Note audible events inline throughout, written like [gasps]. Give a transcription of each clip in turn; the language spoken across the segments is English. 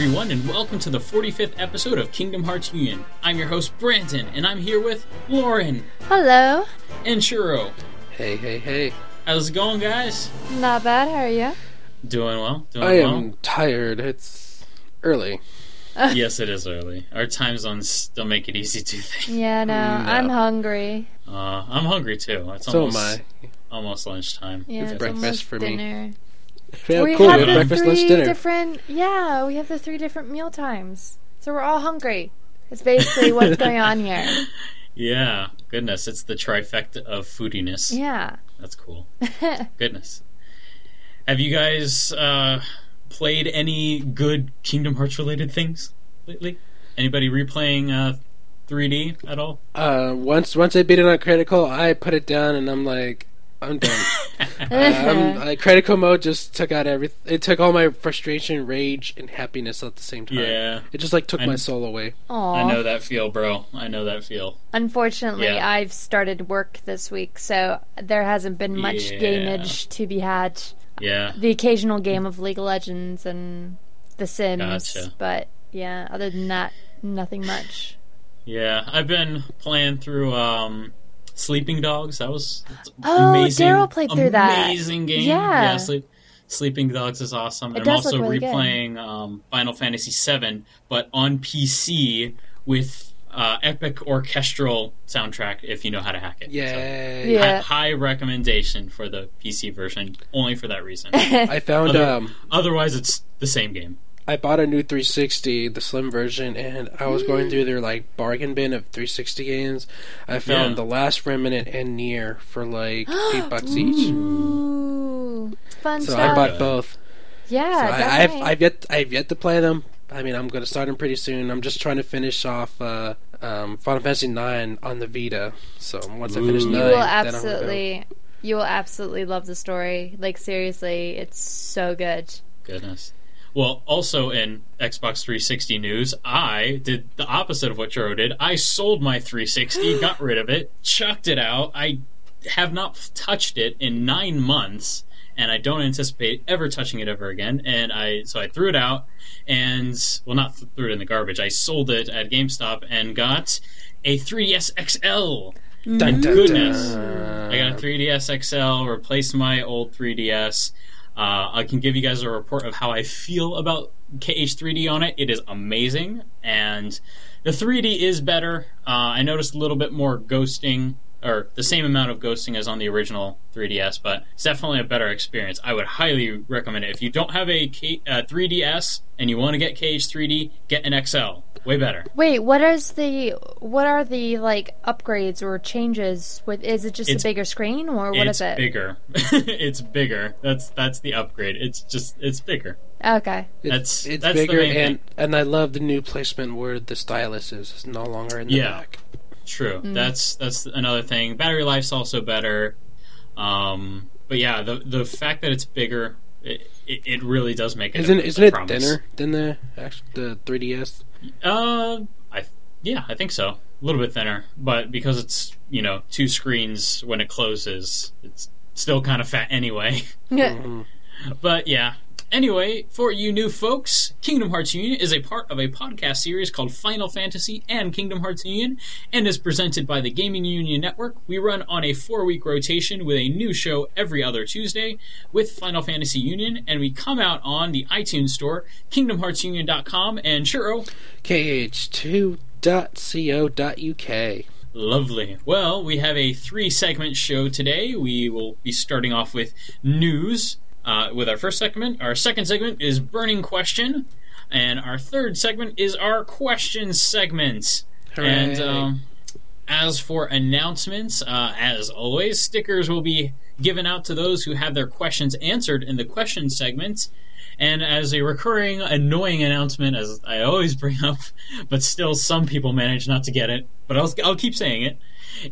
everyone, and welcome to the 45th episode of Kingdom Hearts Union. I'm your host, Brandon, and I'm here with Lauren Hello. and Shuro. Hey, hey, hey. How's it going, guys? Not bad. How are you? Doing well? Doing I well? am tired. It's early. [laughs] yes, it is early. Our time zones don't make it easy to think. Yeah, no, no. I'm hungry. Uh, I'm hungry too. It's So almost, am I. almost lunchtime. Yeah, It's it's breakfast almost for me. Dinner. Yeah, we cool. have we the have breakfast, lunch, three dinner. different. Yeah, we have the three different meal times, so we're all hungry. It's basically what's going on [laughs] here. Yeah, goodness, it's the trifecta of foodiness. Yeah. That's cool. [laughs] Goodness. Have you guys uh, played any good Kingdom Hearts related things lately? Anybody replaying uh, 3D at all? Uh, once once I beat it on critical, I put it down and I'm like, I'm done. um, uh, critical mode just took out every. It took all my frustration, rage, and happiness at the same time. Yeah. It just like took I- my soul away. Aw. I know that feel, bro. I know that feel. Unfortunately, Yeah. I've started work this week, so there hasn't been much Yeah. gainage to be had. Yeah. The occasional game of League of Legends and The Sims, Gotcha. but yeah, other than that, nothing much. Yeah. I've been playing through um, Sleeping Dogs. That was it's Oh, amazing. Daryl played through that. Amazing game. Yeah. Sleep, Sleeping Dogs is awesome. It and I'm does look also really good. replaying um, Final Fantasy VII, but on PC with uh, epic orchestral soundtrack. If you know how to hack it. Yay! So, Yeah. hi- high recommendation for the PC version, only for that reason. [laughs] I found Other- um. Otherwise, it's the same game. I bought a new 360, the slim version, and I was going through their like bargain bin of 360 games. I found Yeah. The Last Remnant and NieR for like [gasps] eight bucks each. Ooh, fun So stuff. I bought both. yeah, So I, I've definitely. I've yet I've yet to play them. I mean, I'm going to start them pretty soon. I'm just trying to finish off uh, um, Final Fantasy Nine on the Vita. So once I finish Ooh. you nine, will then I'm gonna absolutely, you will absolutely love the story. Like seriously, it's so good. Goodness. Well, also in Xbox 360 news, I did the opposite of what Juro did. I sold my 360, [gasps] got rid of it, chucked it out. I have not touched it in nine months, and I don't anticipate ever touching it ever again. And I so I threw it out, and well, not th- threw it in the garbage. I sold it at GameStop and got a 3DS XL. Dun, dun, Goodness. dun. I got a 3DS XL, replaced my old 3DS. Uh, I can give you guys a report of how I feel about KH3D on it. It is amazing, and the 3D is better. Uh, I noticed a little bit more ghosting, or the same amount of ghosting as on the original 3DS, but it's definitely a better experience. I would highly recommend it. If you don't have a K- uh, 3DS and you want to get KH3D, get an XL. Way better. Wait, what is the what are the like upgrades or changes? With is it just It's- a bigger screen or what it's it? bigger. [laughs] it's bigger. That's that's the upgrade. It's just it's bigger. Okay, It's, That's- it's that's bigger main and and I love the new placement where the stylus is It's no longer in the Yeah. back. True. Mm. That's that's another thing. Battery life's also better. Um, but yeah, the the fact that it's bigger, it, it, it really does make it. Isn't a, isn't it promise. thinner than the actual, the 3ds? Uh, I yeah, I think so. A little bit thinner, but because it's you know two screens when it closes, it's still kind of fat anyway. Mhm. But yeah. Anyway, for you new folks, Kingdom Hearts Union is a part of a podcast series called Final Fantasy and Kingdom Hearts Union and is presented by the Gaming Union Network. We run on a four week rotation with a new show every other Tuesday with Final Fantasy Union, and we come out on the iTunes Store, KingdomHeartsUnion.com, and Churro. kh2.co.uk. Lovely. Well, we have a three segment show today. We will be starting off with news uh, with our first segment. Our second segment is Burning Question. And our third segment is our question segment. And um, as for announcements, uh, as always, stickers will be given out to those who have their questions answered in the question segment. And as a recurring annoying announcement, as I always bring up, but still some people manage not to get it, but I'll, I'll keep saying it,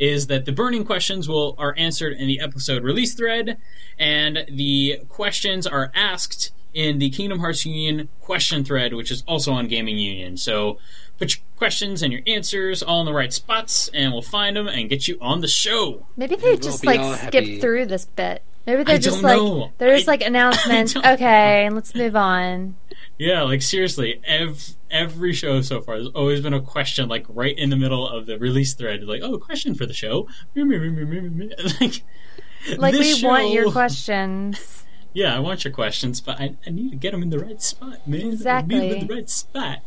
is that the burning questions will are answered in the episode release thread, and the questions are asked in the Kingdom Hearts Union question thread, which is also on Gaming Union. So put your questions and your answers all in the right spots, and we'll find them and get you on the show. maybe they We'll just like all skip through this bit. Maybe they're I just like know. they're just I- like [laughs] announcements. I don't Okay, let's move on. Yeah, like seriously, ev- every show so far, there's always been a question like right in the middle of the release thread, like, "Oh, question for the show." [laughs] like, Like this we want your [laughs] questions. Yeah, I want your questions, but I, I need to get them in the right spot, man. Exactly. Be in the right spot.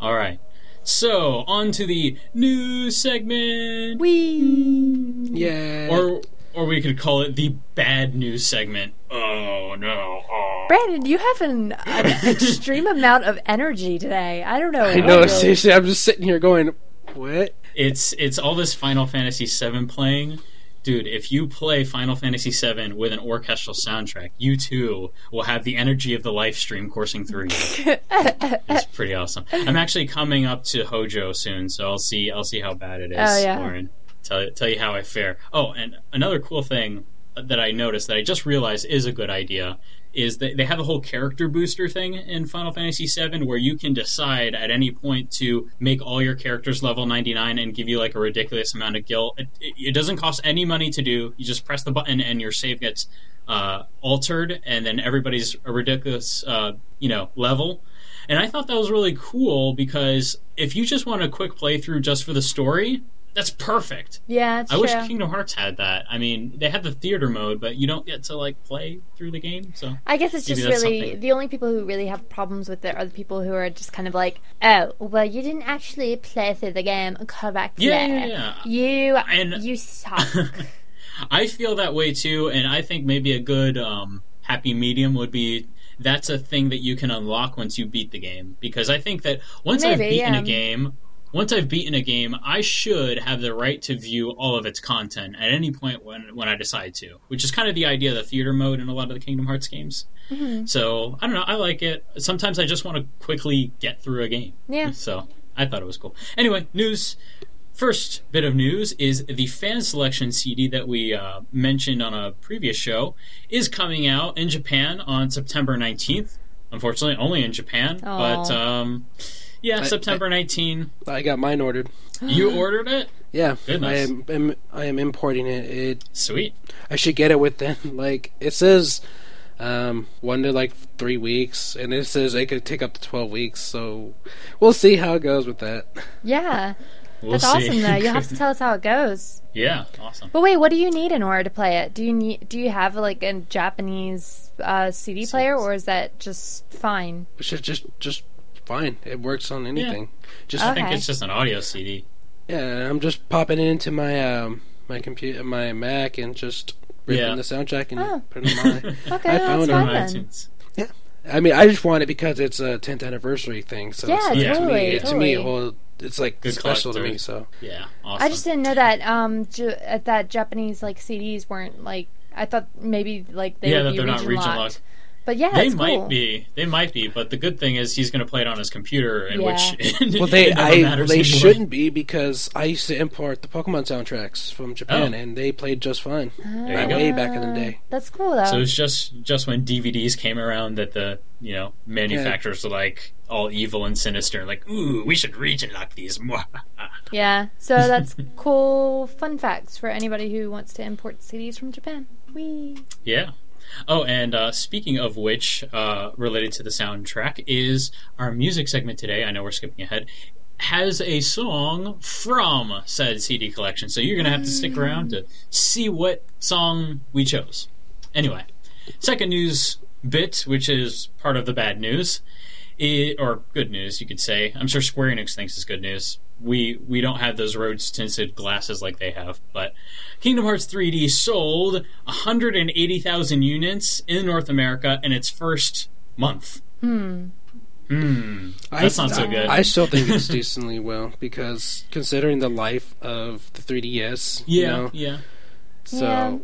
All right. So on to the news segment, We hmm. Yeah. or or we could call it the bad news segment. Oh no! Oh. Brandon, you have an, an [laughs] extreme amount of energy today. I don't know. I know. really- Seriously, I'm just sitting here going, "What?" It's it's all this Final Fantasy VII playing. Dude, if you play Final Fantasy VII with an orchestral soundtrack, you too will have the energy of the live stream coursing through you. [laughs] it's pretty awesome. I'm actually coming up to Hojo soon, so I'll see I'll see how bad it is, Oh, yeah. Lauren. Tell tell you how I fare. Oh, and another cool thing that I noticed that I just realized is a good idea is that they have a whole character booster thing in Final Fantasy VII where you can decide at any point to make all your characters level 99 and give you like a ridiculous amount of gil. It, it, it doesn't cost any money to do. You just press the button and your save gets uh, altered, and then everybody's a ridiculous, uh, you know, level. And I thought that was really cool because if you just want a quick playthrough just for the story, that's perfect. yeah, it's I true. wish Kingdom Hearts had that. I mean, they have the theater mode, but you don't get to like play through the game. So I guess it's just really something. the only people who really have problems with it are the people who are just kind of like, oh, well, you didn't actually play through the game correctly. Yeah, yeah, yeah. You, And- you [laughs] suck. I feel that way too, and I think maybe a good um, happy medium would be that's a thing that you can unlock once you beat the game. Because I think that once I've beaten yeah. a game, once I've beaten a game, I should have the right to view all of its content at any point when when I decide to. Which is kind of the idea of the theater mode in a lot of the Kingdom Hearts games. Mm-hmm. So I don't know. I like it. Sometimes I just want to quickly get through a game. Yeah. So I thought it was cool. Anyway, news. First bit of news is the fan selection CD that we uh, mentioned on a previous show is coming out in Japan on September 19th. Unfortunately, only in Japan. But um, yeah, I- September 19. I got mine ordered. [gasps] You ordered it? Yeah, Goodness. I am, am. I am importing it. It. Sweet. I should get it within like it says, um, one to like three weeks, and it says it could take up to twelve weeks. So we'll see how it goes with that. [laughs] yeah, We'll that's see. awesome though. You'll have to [laughs] tell us how it goes. yeah, awesome. But wait, what do you need in order to play it? Do you need? Do you have like a Japanese uh, CD player, or is that just fine? Which is just just fine. It works on anything. Just I think it's just an audio CD. yeah, I'm just popping it into my um my computer, my Mac, and just ripping Yeah. the soundtrack and Oh. putting it on. my- [laughs] Okay, I that's found it fine on then. iTunes. I mean, I just want it because it's a 10th anniversary thing. So Yeah, it's, Yeah. to me, totally, to me, well, it's like Good special to me. So Yeah, awesome. I just didn't know that um J- uh, that Japanese like CDs weren't like. I thought maybe like they yeah, would that be they're not region region locked. locked. But yeah, They it's might cool. be. They might be. But the good thing is he's going to play it on his computer, in Yeah. which [laughs] well, they it never I matters they anyway. shouldn't be because I used to import the Pokemon soundtracks from Japan, Oh. and they played just fine. Ah. There Like, way back in the day. That's cool though. So it's just just when DVDs came around that the you know manufacturers were like all evil and sinister, and like ooh, we should region lock these. yeah. So [laughs] that's cool fun facts for anybody who wants to import CDs from Japan. Wee. yeah. Oh, and uh, speaking of which, uh, related to the soundtrack, is our music segment today. I know we're skipping ahead. Has a song from said CD collection, so you're gonna have to stick around to see what song we chose. Anyway, second news bit, which is part of the bad news, i or good news, you could say. I'm sure Square Enix thinks it's good news. We we don't have those rose tinted glasses like they have, but Kingdom Hearts 3D sold 180,000 units in North America in its first month. Hmm. Hmm. I- That's not so good. I still think it's decently well because considering the life of the 3DS, you yeah, know, yeah. so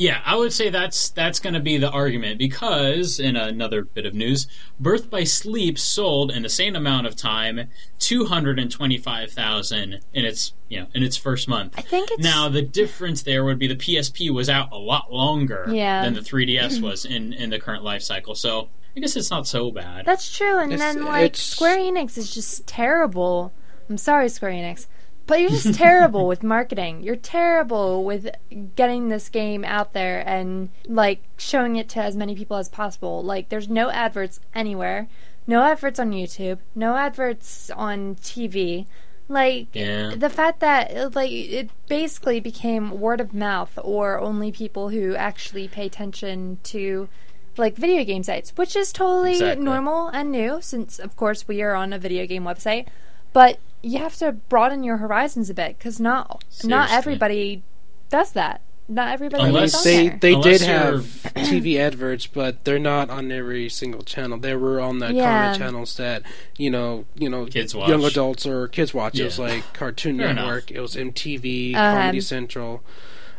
Yeah. Yeah, I would say that's that's going to be the argument because in another bit of news, Birth by Sleep sold in the same amount of time 225,000 in its, you know, in its first month. I think it's Now the difference there would be the PSP was out a lot longer Yeah. than the 3DS [clears throat] was in in the current life cycle. So, I guess it's not so bad. That's true, and It's- then like it's- Square Enix is just terrible. I'm sorry, Square Enix, But you're just terrible with marketing. You're terrible with getting this game out there and like showing it to as many people as possible. Like there's no adverts anywhere. No adverts on YouTube. No adverts on TV. Like Yeah. the fact that like it basically became word of mouth or only people who actually pay attention to like video game sites, which is totally Exactly. normal and new since of course we are on a video game website. But you have to broaden your horizons a bit cuz not not everybody does that. Not everybody Unless- on they there. they Unless did have TV adverts, but they're not on every single channel. They were on the Yeah. common channels that you know, you know, Kids watch. young adults or kids watch. It was like Cartoon Fair Network. It was MTV, Um, Comedy Central.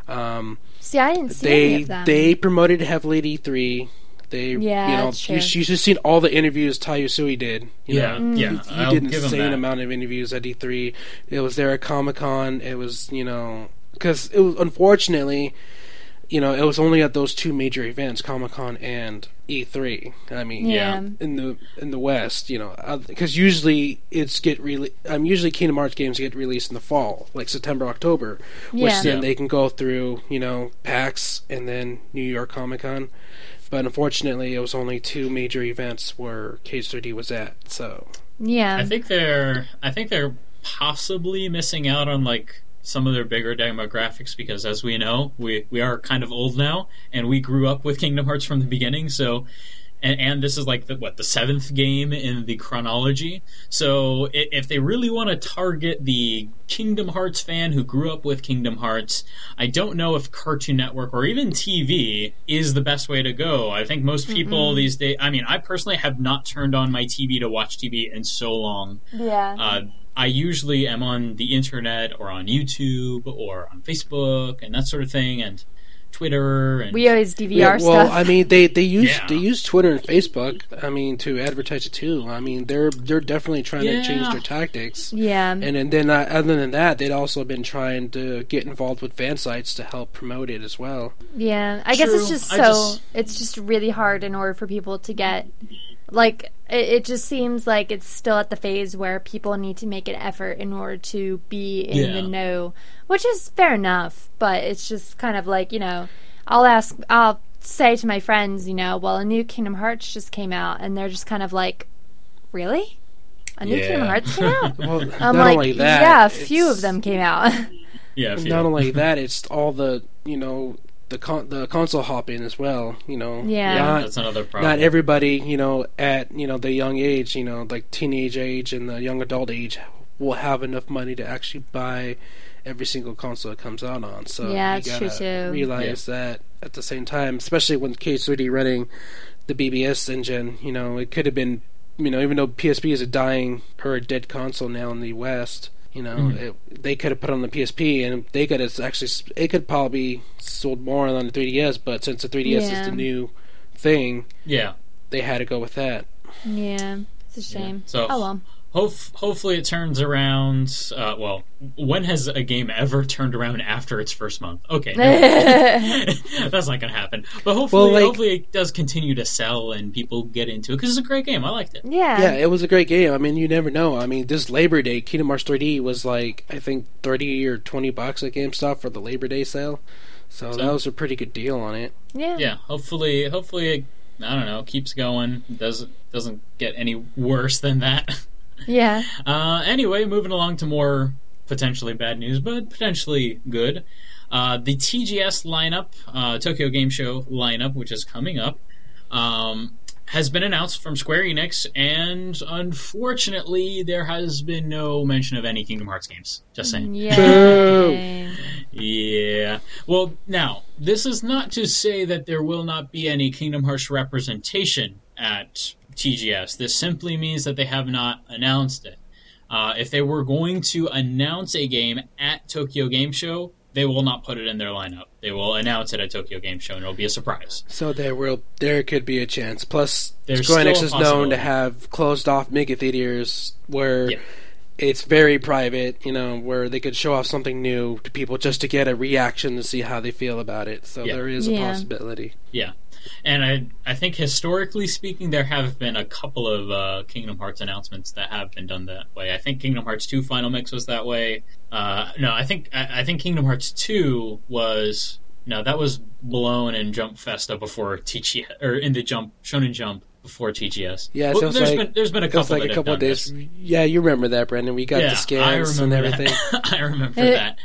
Um, See, I didn't see any they of them. they promoted heavily at E3. They Yeah, you know you, true. you should seen all the interviews Tai Yasue did. You Yeah, know, yeah. he, he I'll did an give him insane that. amount of interviews at E3. It was there at Comic Con. It was you know because it was unfortunately you know it was only at those two major events, Comic Con and E3. I mean, Yeah. in the in the West, you know, because usually it's get really. I'm um, usually Kingdom Hearts games get released in the fall, like September, October, which Yeah. then Yeah. they can go through, you know, PAX and then New York Comic Con. But unfortunately, it was only two major events where KH3D was at. So yeah. I think they're I think they're possibly missing out on like some of their bigger demographics because as we know, we we are kind of old now and we grew up with Kingdom Hearts from the beginning, so and, and this is like the, what the seventh game in the chronology. So if they really want to target the Kingdom Hearts fan who grew up with Kingdom Hearts, I don't know if Cartoon Network or even TV is the best way to go. I think most people these days. I mean, I personally have not turned on my TV to watch TV in so long. yeah. Uh, I usually am on the internet or on YouTube or on Facebook and that sort of thing, and Twitter and we always DVR yeah, well, stuff. I mean, they they use Yeah. they use Twitter and Facebook. I mean, to advertise it too. I mean, they're they're definitely trying to change their tactics. yeah. And, and then, uh, other than that, they'd also been trying to get involved with fan sites to help promote it as well. Yeah, I guess it's just so just- it's just really hard in order for people to get like it, it just seems like it's still at the phase where people need to make an effort in order to be in Yeah. the know, which is fair enough, but it's just kind of like, you know, I'll ask I'll say to my friends, you know, well, a new Kingdom Hearts just came out and they're just kind of like, "Really? A new Yeah. Kingdom Hearts came out?" [laughs] Well, I'm not like, only that, "Yeah, a few of them came out." [laughs] [laughs] yeah, Not only that, it's all the you know the con- the console hopping as well. You know, Yeah. not that's another problem. not everybody you know at you know the young age, you know, like teenage age and the young adult age, will have enough money to actually buy every single console it comes out on. So Yeah, you it's gotta true, too. realize that at the same time, especially when K3D running the BBS engine, you know, it could have been, you know, even though PSP is a dying or a dead console now in the West, you know, Mhm. it, they could have put it on the PSP and they could have actually, it could probably sold more on the 3DS, but since the 3DS Yeah. is the new thing, yeah. they had to go with that. yeah, it's a shame. So- oh well. Hope, hopefully it turns around. Uh, well, when has a game ever turned around after its first month? Okay, [laughs] that's not gonna happen. But hopefully, Well, like- hopefully it does continue to sell and people get into it because it's a great game. I liked it. yeah. Yeah, it was a great game. I mean, you never know. I mean, this Labor Day, Kingdom Hearts 3D was like I think thirty or twenty bucks at GameStop for the Labor Day sale. So, So- that was a pretty good deal on it. yeah. Yeah, hopefully, hopefully it, I don't know keeps going. Doesn't doesn't get any worse than that. [laughs] Yeah. [laughs] Uh, anyway, moving along to more potentially bad news, but potentially good. Uh, the TGS lineup, uh, Tokyo Game Show lineup, which is coming up, um, has been announced from Square Enix, and unfortunately, there has been no mention of any Kingdom Hearts games. Just saying. Yeah. Yeah. Well, now, this is not to say that there will not be any Kingdom Hearts representation at TGS. This simply means that they have not announced it. Uh, if they were going to announce a game at Tokyo Game Show, they will not put it in their lineup. They will announce it at Tokyo Game Show, and it'll be a surprise. So there will there could be a chance. Plus, There's Square Enix is known to have closed off mega theaters where Yeah. it's very private, you know, where they could show off something new to people just to get a reaction to see how they feel about it. So Yeah. there is a Yeah. possibility. Yeah, and I I think historically speaking, there have been a couple of uh, Kingdom Hearts announcements that have been done that way. I think Kingdom Hearts two Final Mix was that way. Uh, no, I think I, I think Kingdom Hearts two was no, that was blown in Jump Festa before TGS or in the Jump Shonen Jump before TGS. Yeah, Well, so it's there's like- been there's been a couple like that a have couple of days. this. Yeah, you remember that, Brendan. We got the I scans and everything. [laughs] I remember It- that.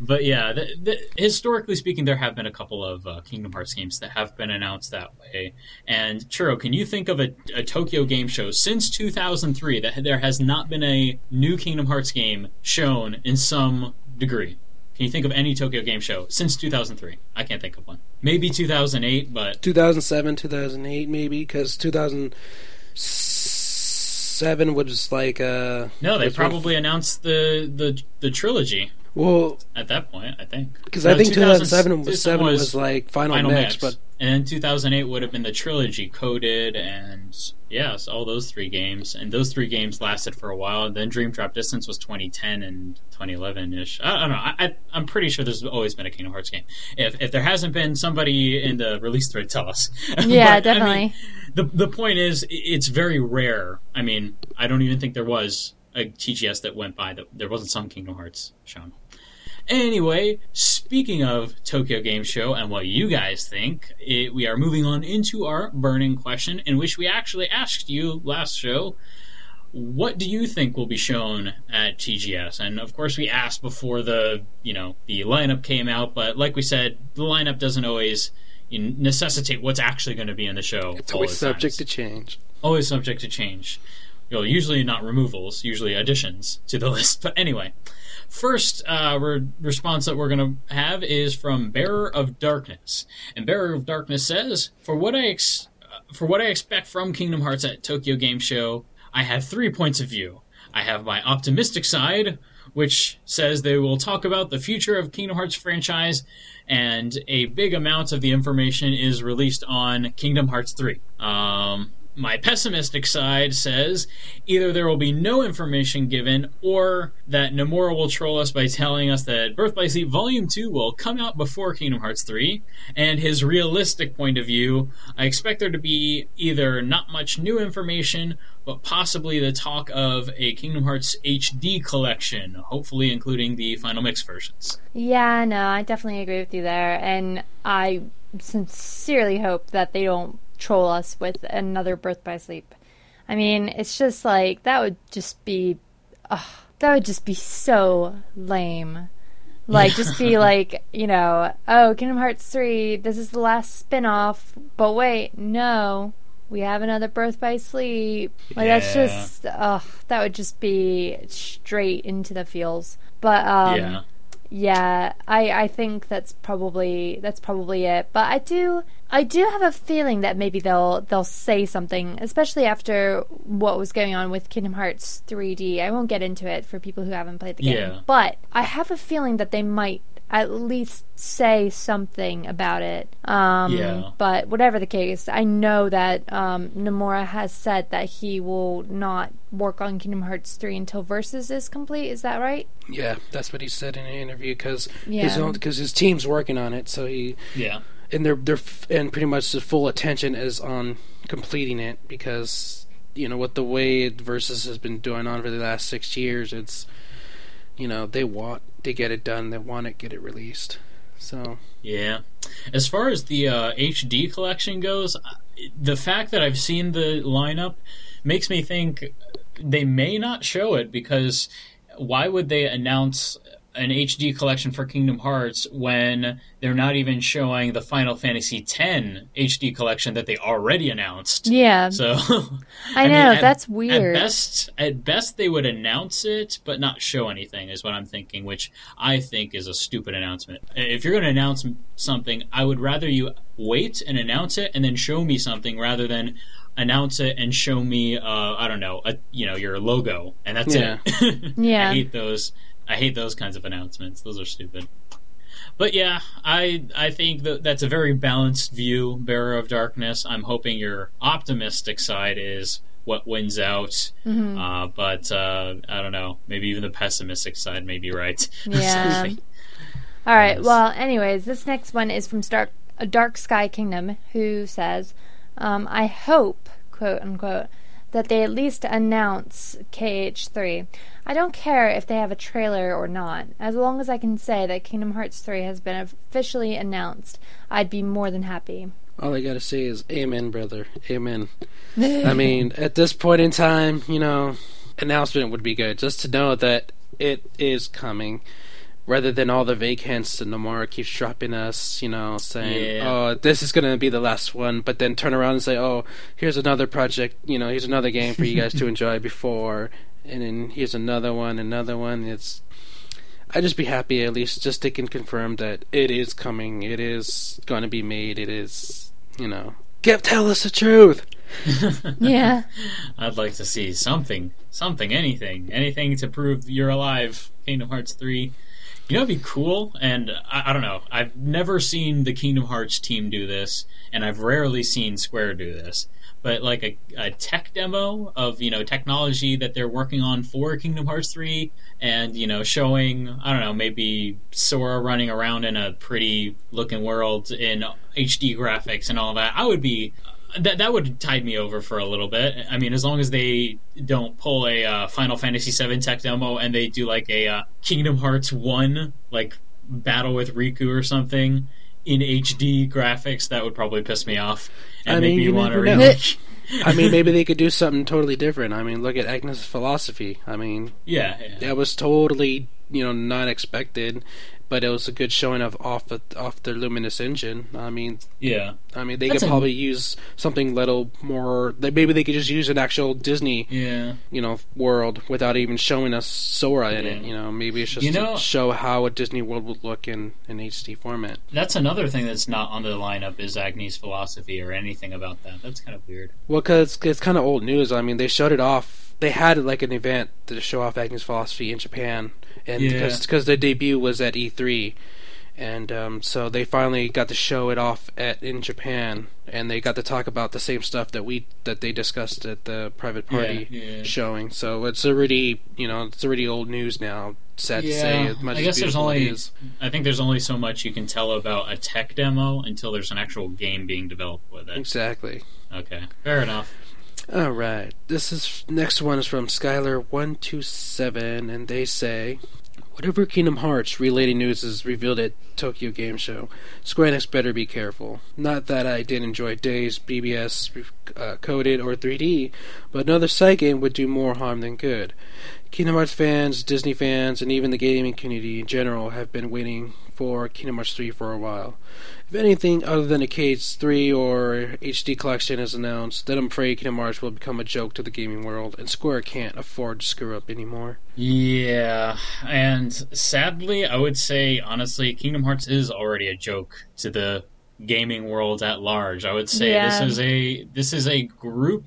But yeah, the, the, historically speaking, there have been a couple of uh, Kingdom Hearts games that have been announced that way. And Churro, can you think of a, a Tokyo Game Show since 2003 that there has not been a new Kingdom Hearts game shown in some degree? Can you think of any Tokyo Game Show since 2003? I can't think of one. Maybe 2008, but 2007, 2008, maybe because 2007 was like uh no, they probably announced the, the the trilogy well at that point. I think because No, I think 2007 was, seven was was like final, Final mix, Mix, but and then 2008 would have been the trilogy, Coded, and yes, all those three games, and those three games lasted for a while. And then Dream Drop Distance was 2010 and 2011 ish. I, I don't know. I, I'm pretty sure there's always been a Kingdom Hearts game. If if there hasn't been, somebody in the release thread tell us. [laughs] Yeah, But, I mean, definitely. the the point is, it's very rare. I mean, I don't even think there was a TGS that went by that there wasn't some Kingdom Hearts shown. Anyway, speaking of Tokyo Game Show and what you guys think, it, we are moving on into our burning question, in which we actually asked you last show, what do you think will be shown at TGS? And of course, we asked before the you know the lineup came out, but like we said, the lineup doesn't always necessitate what's actually going to be in the show. it's always subject times to change. always subject to change. You know, usually not removals, usually additions to the [laughs] list. But anyway, first uh, re- response that we're going to have is from Bearer of Darkness, and Bearer of Darkness says, "For what I ex- for what I expect from Kingdom Hearts at Tokyo Game Show, I have three points of view. I have my optimistic side." Which says they will talk about the future of Kingdom Hearts franchise, and a big amount of the information is released on Kingdom Hearts 3. Um, my pessimistic side says either there will be no information given or that Nomura will troll us by telling us that Birth by Sleep Volume 2 will come out before Kingdom Hearts 3. And his realistic point of view, I expect there to be either not much new information, but possibly the talk of a Kingdom Hearts HD collection, hopefully including the Final Mix versions. Yeah, no, I definitely agree with you there, and I sincerely hope that they don't troll us with another Birth by Sleep. I mean, it's just like that would just be, ugh, that would just be so lame. Like, just be [laughs] like, you know, oh, Kingdom Hearts 3, this is the last spin off, but wait, no, we have another Birth by Sleep. Like, that's just, ugh, that would just be straight into the feels. But, um, yeah. Yeah, I I think that's probably that's probably it. But I do I do have a feeling that maybe they'll they'll say something, especially after what was going on with Kingdom Hearts 3D. I won't get into it for people who haven't played the game. Yeah. But I have a feeling that they might at least say something about it. Um, Yeah. But whatever the case, I know that um, Nomura has said that he will not work on Kingdom Hearts 3 until Versus is complete. Is that right? Yeah, that's what he said in an interview because Yeah. his own because his team's working on it, so he Yeah. and they're they're f- and pretty much the full attention is on completing it because you know with the way versus has been doing on for the last six years, it's you know they want to get it done, they want to get it released. So Yeah. As far as the uh, HD collection goes, the fact that I've seen the lineup makes me think they may not show it because why would they announce an HD collection for Kingdom Hearts when they're not even showing the Final Fantasy X HD collection that they already announced? Yeah. So [laughs] [laughs] I mean, know at- that's weird. At best, at best, they would announce it, but not show anything. Is what I'm thinking, which I think is a stupid announcement. If you're going to announce something, I would rather you wait and announce it, and then show me something, rather than announce it and show me, uh, I don't know, a, you know, your logo, and that's Yeah. it. Yeah. [laughs] I hate those. I hate those kinds of announcements. Those are stupid. But yeah, I I think that that's a very balanced view, bearer of darkness. I'm hoping your optimistic side is what wins out. Uh, but uh, I don't know. Maybe even the pessimistic side may be right. [laughs] Yeah. All right. Yes. Well, anyways, this next one is from Stark, a Dark Sky Kingdom, who says, um, "I hope, quote unquote, that they at least announce KH3. I don't care if they have a trailer or not. As long as I can say that Kingdom Hearts 3 has been officially announced, I'd be more than happy." All I gotta say is amen, brother. Amen. [laughs] I mean, at this point in time, you know, announcement would be good. Just to know that it is coming. Rather than all the vague hints that Nomura keeps dropping us, you know, saying, Yeah. oh, this is going to be the last one, but then turn around and say, oh, here's another project, you know, here's another game for you guys to [laughs] enjoy before, and then here's another one, another one. It's. I'd just be happy at least just they can confirm that it is coming, it is going to be made, it is, you know. Get, tell us the truth! [laughs] yeah. I'd like to see something, something, anything, anything to prove you're alive. Kingdom Hearts three. You know, it'd be cool, and I, I don't know. I've never seen the Kingdom Hearts team do this, and I've rarely seen Square do this. But like a, a tech demo of you know technology that they're working on for Kingdom Hearts three, and you know showing I don't know maybe Sora running around in a pretty looking world in HD graphics and all that. I would be that that would tide me over for a little bit. I mean, as long as they don't pull a uh, Final Fantasy VII tech demo and they do like a uh, Kingdom Hearts one like battle with Riku or something in HD graphics, that would probably piss me off and I make mean, me you want to remake. I mean, maybe they could do something totally different. I mean, look at Agni's philosophy. I mean, yeah, yeah. that was totally, you know, not expected, but it was a good showing of off the, off their Luminous engine. I mean, yeah. I mean, they That's could a- probably use something little more. They, maybe they could just use an actual Disney, Yeah. you know, world without even showing us Sora in it. You know, maybe it's just You know- to show how a Disney world would look in an HD format. That's another thing that's not on the lineup is Agni's philosophy or anything about that. That's kind of weird. Well, because it's kind of old news. I mean, they shut it off. They had like an event to show off Agni's philosophy in Japan, and Yeah. because because their debut was at E3, and um, so they finally got to show it off at in Japan, and they got to talk about the same stuff that we that they discussed at the private party Yeah, yeah. showing. So it's already you know it's already old news now. Sad to say, as much I as guess there's only-. I think there's only so much you can tell about a tech demo until there's an actual game being developed with it. exactly. Okay, fair enough. All right. This is next one is from Skylar one two seven, and they say, "Whatever Kingdom Hearts related news is revealed at Tokyo Game Show, Square Enix better be careful. Not that I did enjoy Days, BBS, uh, Coded, or 3D, but another side game would do more harm than good. Kingdom Hearts fans, Disney fans, and even the gaming community in general have been waiting for Kingdom Hearts 3 for a while. If anything other than a KH3 or HD collection is announced, then I'm afraid Kingdom Hearts will become a joke to the gaming world, and Square can't afford to screw up anymore. Yeah, and sadly, I would say honestly, Kingdom Hearts is already a joke to the gaming world at large. I would say Yeah. this is a this is a group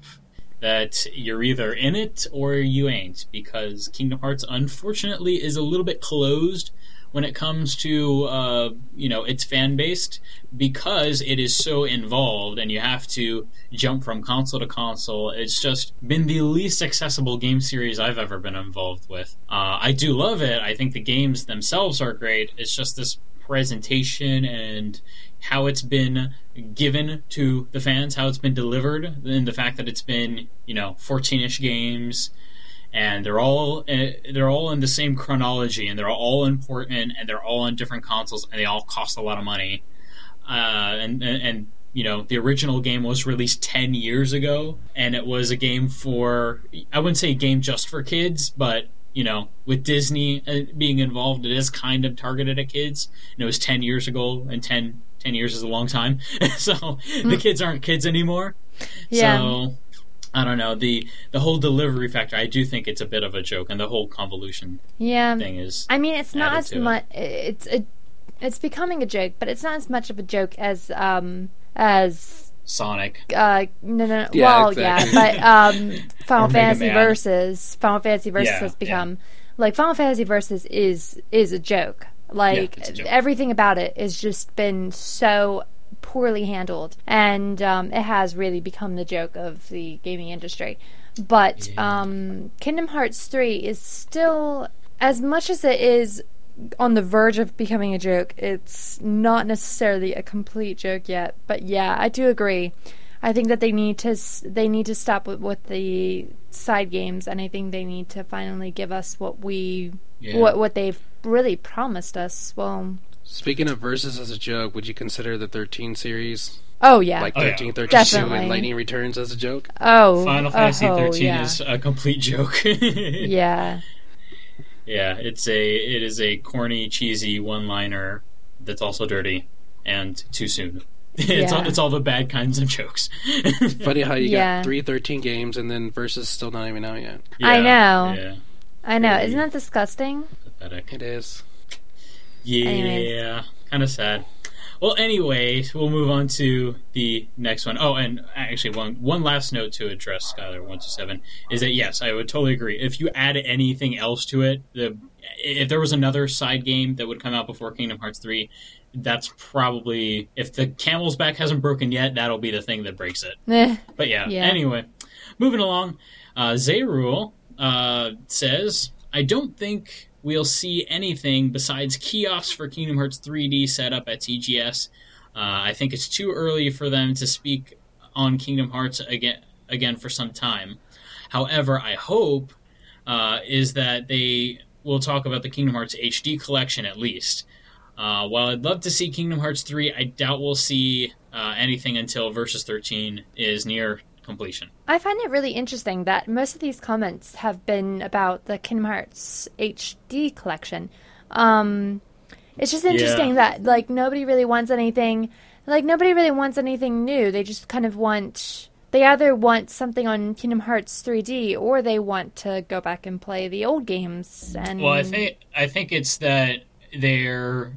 that you're either in it or you ain't because Kingdom Hearts unfortunately is a little bit closed when it comes to uh, you know its fan base because it is so involved and you have to jump from console to console. It's just been the least accessible game series I've ever been involved with. Uh, I do love it. I think the games themselves are great. It's just this presentation and how it's been given to the fans, how it's been delivered, and the fact that it's been you know 14ish games and they're all uh, they're all in the same chronology, and they're all important, and they're all on different consoles, and they all cost a lot of money. Uh, and, and and you know the original game was released ten years ago, and it was a game for I wouldn't say a game just for kids, but you know with Disney uh, being involved, it is kind of targeted at kids. And it was ten years ago, and 10, 10 years is a long time, [laughs] so the kids aren't kids anymore. Yeah. So I don't know the the whole delivery factor. I do think it's a bit of a joke, and the whole convolution Yeah. thing is. I mean, it's not as to it. much. It's a, it's becoming a joke, but it's not as much of a joke as um as Sonic. uh no no. no Yeah, well, exactly. yeah, but um [laughs] Final Fantasy Versus Final Fantasy Versus Yeah, has become like Final Fantasy Versus is is a joke. Like joke. everything about it has just been so poorly handled, and um, it has really become the joke of the gaming industry. But Yeah. um, Kingdom Hearts 3 is still, as much as it is on the verge of becoming a joke, it's not necessarily a complete joke yet. But yeah, I do agree. I think that they need to they need to stop with, with the side games, and I think they need to finally give us what we Yeah. what what they've really promised us. Well, Speaking of Versus as a joke, would you consider the 13 series oh yeah, like Oh, yeah. 13, 32 Definitely. and Lightning Returns as a joke? oh Final Fantasy oh, 13 yeah. is a complete joke. [laughs] yeah. Yeah, it's a it is a corny, cheesy one-liner that's also dirty and too soon. [laughs] It's all, it's all the bad kinds of jokes. [laughs] Funny how you Yeah. got three 13 games and then versus still not even out yet. I know. Yeah, I know. Really? Isn't that disgusting? Pathetic. It is. Anyways. Yeah, kind of sad. Well, anyway, we'll move on to the next one. Oh, and actually, one one last note to address Skylar one two seven is that yes, I would totally agree. If you add anything else to it, the if there was another side game that would come out before Kingdom Hearts three, that's probably if the camel's back hasn't broken yet, that'll be the thing that breaks it. Eh. But yeah, Yeah. anyway, moving along, uh, Zayrule uh, says, I don't think we'll see anything besides kiosks for Kingdom Hearts 3D set up at TGS. Uh, I think it's too early for them to speak on Kingdom Hearts again, again for some time. However, I hope uh, is that they will talk about the Kingdom Hearts HD collection at least. Uh, while I'd love to see Kingdom Hearts 3, I doubt we'll see uh, anything until Versus 13 is near completion. I find it really interesting that most of these comments have been about the Kingdom Hearts HD collection. Um, it's just interesting Yeah. that like nobody really wants anything, like nobody really wants anything new. They just kind of want. They either want something on Kingdom Hearts 3D or they want to go back and play the old games. And Well, I think I think it's that they're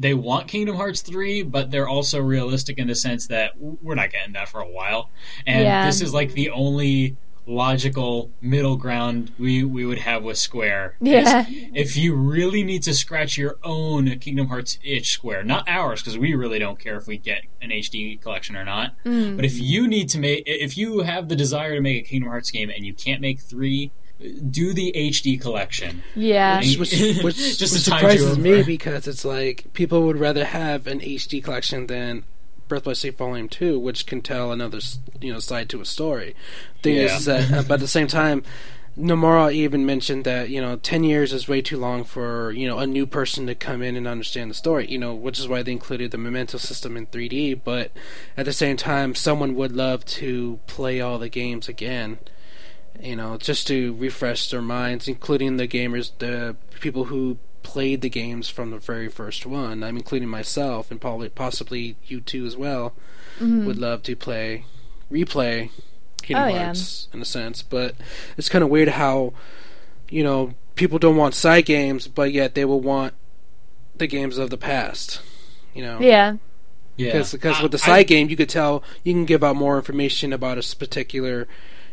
they want Kingdom Hearts 3, but they're also realistic in the sense that we're not getting that for a while. And Yeah. this is like the only logical middle ground we we would have with Square. Yeah. If you really need to scratch your own Kingdom Hearts itch, Square, not ours, because we really don't care if we get an HD collection or not. Mm. But if you need to make, if you have the desire to make a Kingdom Hearts game and you can't make three, do the HD collection. yeah, Which, which, [laughs] which, which Just to tide surprises you me because it's like people would rather have an HD collection than Birth by Sleep Volume Two, which can tell another you know side to a story. Thing is, Yeah. is that, uh, but at the same [laughs] time, Nomura even mentioned that you know ten years is way too long for you know a new person to come in and understand the story. You know, which is why they included the Memento system in 3D. But at the same time, someone would love to play all the games again you know, just to refresh their minds, including the gamers, the people who played the games from the very first one. I'm including myself and probably possibly you too as well. Mm-hmm. Would love to play, replay Kingdom Oh, yeah. Hearts in a sense, but it's kind of weird how, you know, people don't want side games, but yet they will want the games of the past. You know, yeah, Yeah, because because I- with the I- side game you could tell you can give out more information about a particular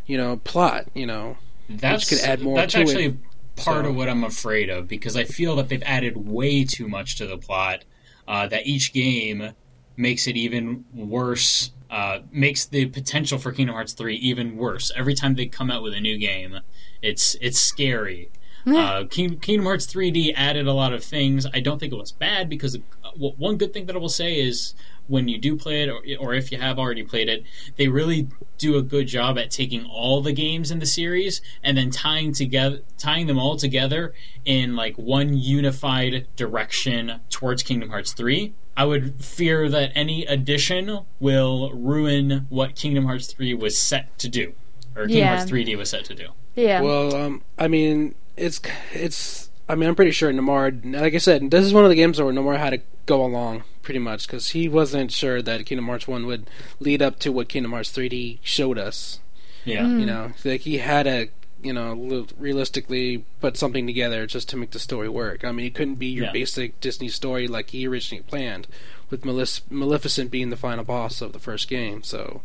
you know plot you know that's could add more That's to it. actually part So- of what I'm afraid of because I feel that they've added way too much to the plot. Uh, that each game makes it even worse. Uh, makes the potential for Kingdom Hearts three even worse. Every time they come out with a new game, it's it's scary. [laughs] Uh, King, Kingdom Hearts 3D added a lot of things. I don't think it was bad because uh, well, one good thing that I will say is when you do play it, or, or if you have already played it, they really do a good job at taking all the games in the series and then tying together, tying them all together in like one unified direction towards Kingdom Hearts 3. I would fear that any addition will ruin what Kingdom Hearts 3 was set to do, or Kingdom Yeah. Hearts 3D was set to do. yeah. well um i mean it's it's i mean i'm pretty sure Nomura like i said this is one of the games where Nomura had to go along pretty much because he wasn't sure that kingdom hearts 1 would lead up to what kingdom hearts 3d showed us Yeah. Mm. you know like he had to you know realistically put something together just to make the story work i mean it couldn't be your Yeah. basic disney story like he originally planned with Malef- maleficent being the final boss of the first game so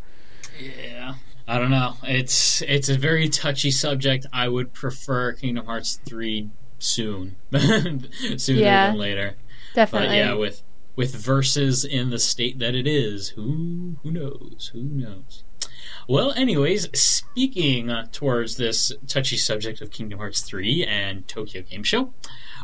Yeah. I don't know. It's it's a very touchy subject. I would prefer Kingdom Hearts 3 soon. [laughs] Sooner Yeah. than later. Definitely. But yeah, with with Versus in the state that it is. Who who knows? Who knows? Well, anyways, speaking uh, towards this touchy subject of Kingdom Hearts 3 and Tokyo Game Show,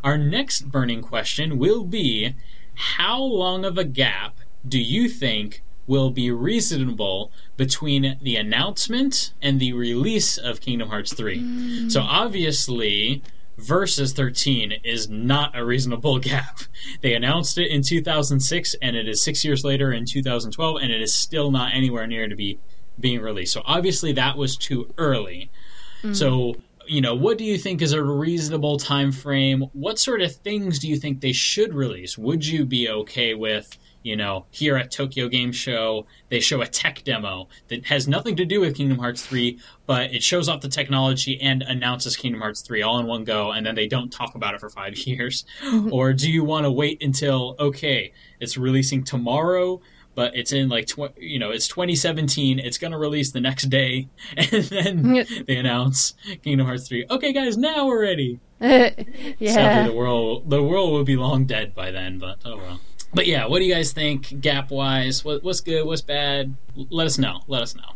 our next burning question will be how long of a gap do you think will be reasonable between the announcement and the release of Kingdom Hearts 3? So obviously, Versus 13 is not a reasonable [laughs] gap. They announced it in 2006, and it is six years later in 2012, and it is still not anywhere near to be being released. So obviously that was too early. Mm. So you know, what do you think is a reasonable time frame? What sort of things do you think they should release? Would you be okay with, you know, here at Tokyo Game Show, they show a tech demo that has nothing to do with Kingdom Hearts 3, but it shows off the technology and announces Kingdom Hearts 3 all in one go, and then they don't talk about it for five [laughs] years? [laughs] or do you want to wait until, okay, it's releasing tomorrow? but it's in like tw- you know it's 2017 it's going to release the next day [laughs] and then they announce kingdom hearts 3 okay guys now we're ready sadly yeah. the world the world will be long dead by then but oh well but yeah what do you guys think gap wise what, what's good? What's bad? Let us know. Let us know.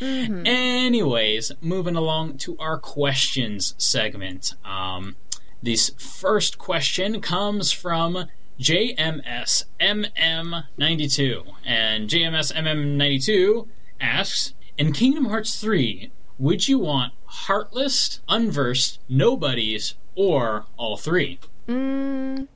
Anyways moving along to our questions segment. Um, this first question comes from JMS MM92. And JMS MM92 asks In Kingdom Hearts 3, would you want Heartless, Unversed, Nobodies, or all three? Mm,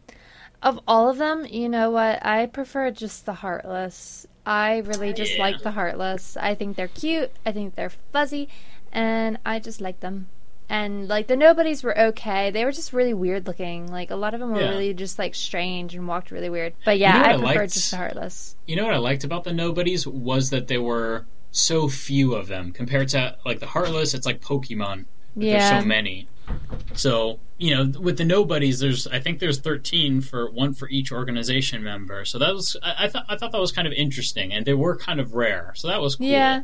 of all of them, you know what? I prefer just the Heartless. I really oh, just Yeah. like the Heartless. I think they're cute. I think they're fuzzy, and I just like them. And like the nobodies were okay. They were just really weird looking. Like a lot of them were Yeah. really just like strange and walked really weird. But yeah, know I I prefer liked? just the Heartless. You know what I liked about the Nobodies was that there were so few of them compared to like the Heartless. It's like Pokemon. Yeah. There's so many. So you know, with the Nobodies, there's I think there's 13 for one for each organization member. So that was I, I thought I thought that was kind of interesting, and they were kind of rare. So that was cool. Yeah.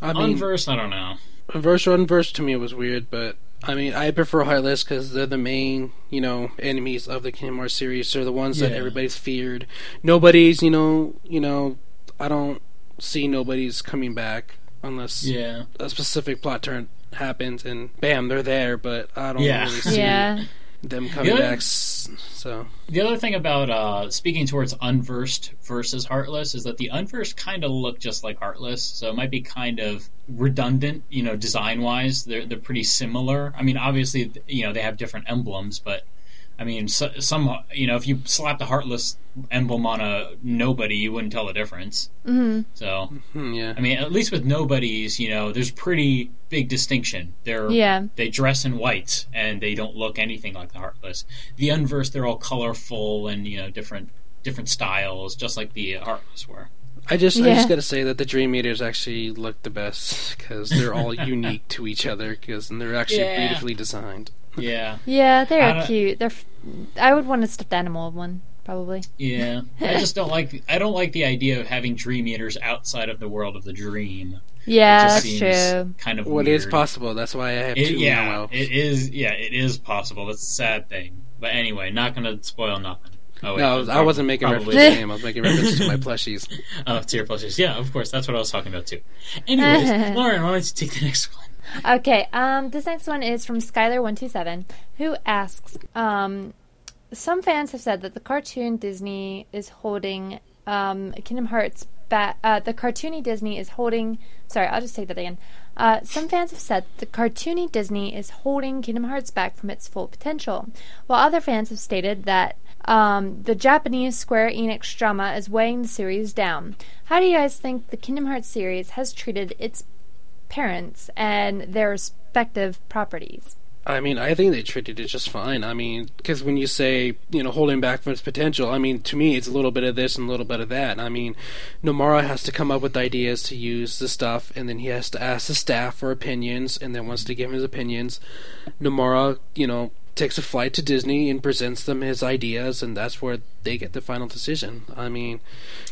I mean, Unverse, I don't know. verse or unverse to me was weird, but I mean, I prefer Heartless because they're the main, you know, enemies of the Kingdom Hearts series. They're the ones that everybody's feared. Nobody's, you know, you know, I don't see nobody's coming back unless Yeah. a specific plot turn happens and bam, they're there. But I don't Yeah. really see Yeah. them coming Yeah. back. So The other thing about uh, speaking towards Unversed versus Heartless is that the Unversed kind of look just like Heartless, so it might be kind of redundant, you know, design wise. They're they're pretty similar. I mean, obviously, you know, they have different emblems, but I mean, so, some you know, if you slapped a Heartless emblem on a nobody, you wouldn't tell the difference. hmm So, hmm, yeah, I mean, at least with nobodies, you know, there's pretty big distinction. They're Yeah. they dress in white and they don't look anything like the Heartless. The Unversed, they're all colorful and you know different different styles, just like the Heartless were. I just I just gotta say that the Dream Eaters actually look the best because they're all [laughs] unique to each other because and they're actually Yeah. beautifully designed. Yeah, Yeah, they're cute. They're. F- I would want a stuffed animal one probably. yeah. I just [laughs] don't like I don't like the idea of having Dream Eaters outside of the world of the Dream. Yeah, it just that's seems true. kind of What weird. is possible? That's why I have It, two yeah, now elves. it is. Yeah, it is possible. That's a sad thing. But anyway, not going to spoil nothing. Oh, wait, no, I wasn't making probably- reference to him. [laughs] I was making reference to my plushies. [laughs] Oh, tier plushes. Yeah, of course. That's what I was talking about too. Anyways, Lauren, why don't you take the next one? Okay, um, this next one is from Skylar127, who asks um, Some fans have said that the cartoon Disney is holding um, Kingdom Hearts back. Uh, the cartoony Disney is holding. Sorry, I'll just take that again. Uh, some fans have said the cartoony Disney is holding Kingdom Hearts back from its full potential, while other fans have stated that um, the Japanese Square Enix drama is weighing the series down. How do you guys think the Kingdom Hearts series has treated its parents and their respective properties. I mean, I think they treated it just fine. I mean, because when you say, you know, holding back from its potential, I mean, to me, it's a little bit of this and a little bit of that. I mean, Nomura has to come up with ideas to use the stuff, and then he has to ask the staff for opinions, and then once they give his opinions, Nomura, you know, takes a flight to Disney and presents them his ideas, and that's where they get the final decision. I mean,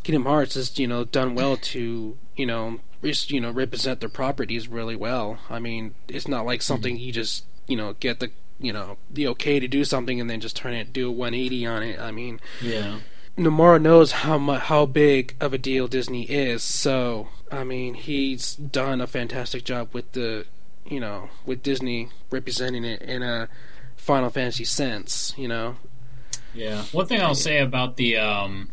Kingdom Hearts has, you know, done well to, you know, res- you know, represent their properties really well. I mean, it's not like something mm-hmm. you just, you know, get the, you know, the okay to do something and then just turn it, do a 180 on it. I mean, Yeah. Nomura knows how mu- how big of a deal Disney is. So I mean, he's done a fantastic job with the, you know, with Disney representing it in a Final Fantasy sense. You know, Yeah. One thing I'll say about the, um,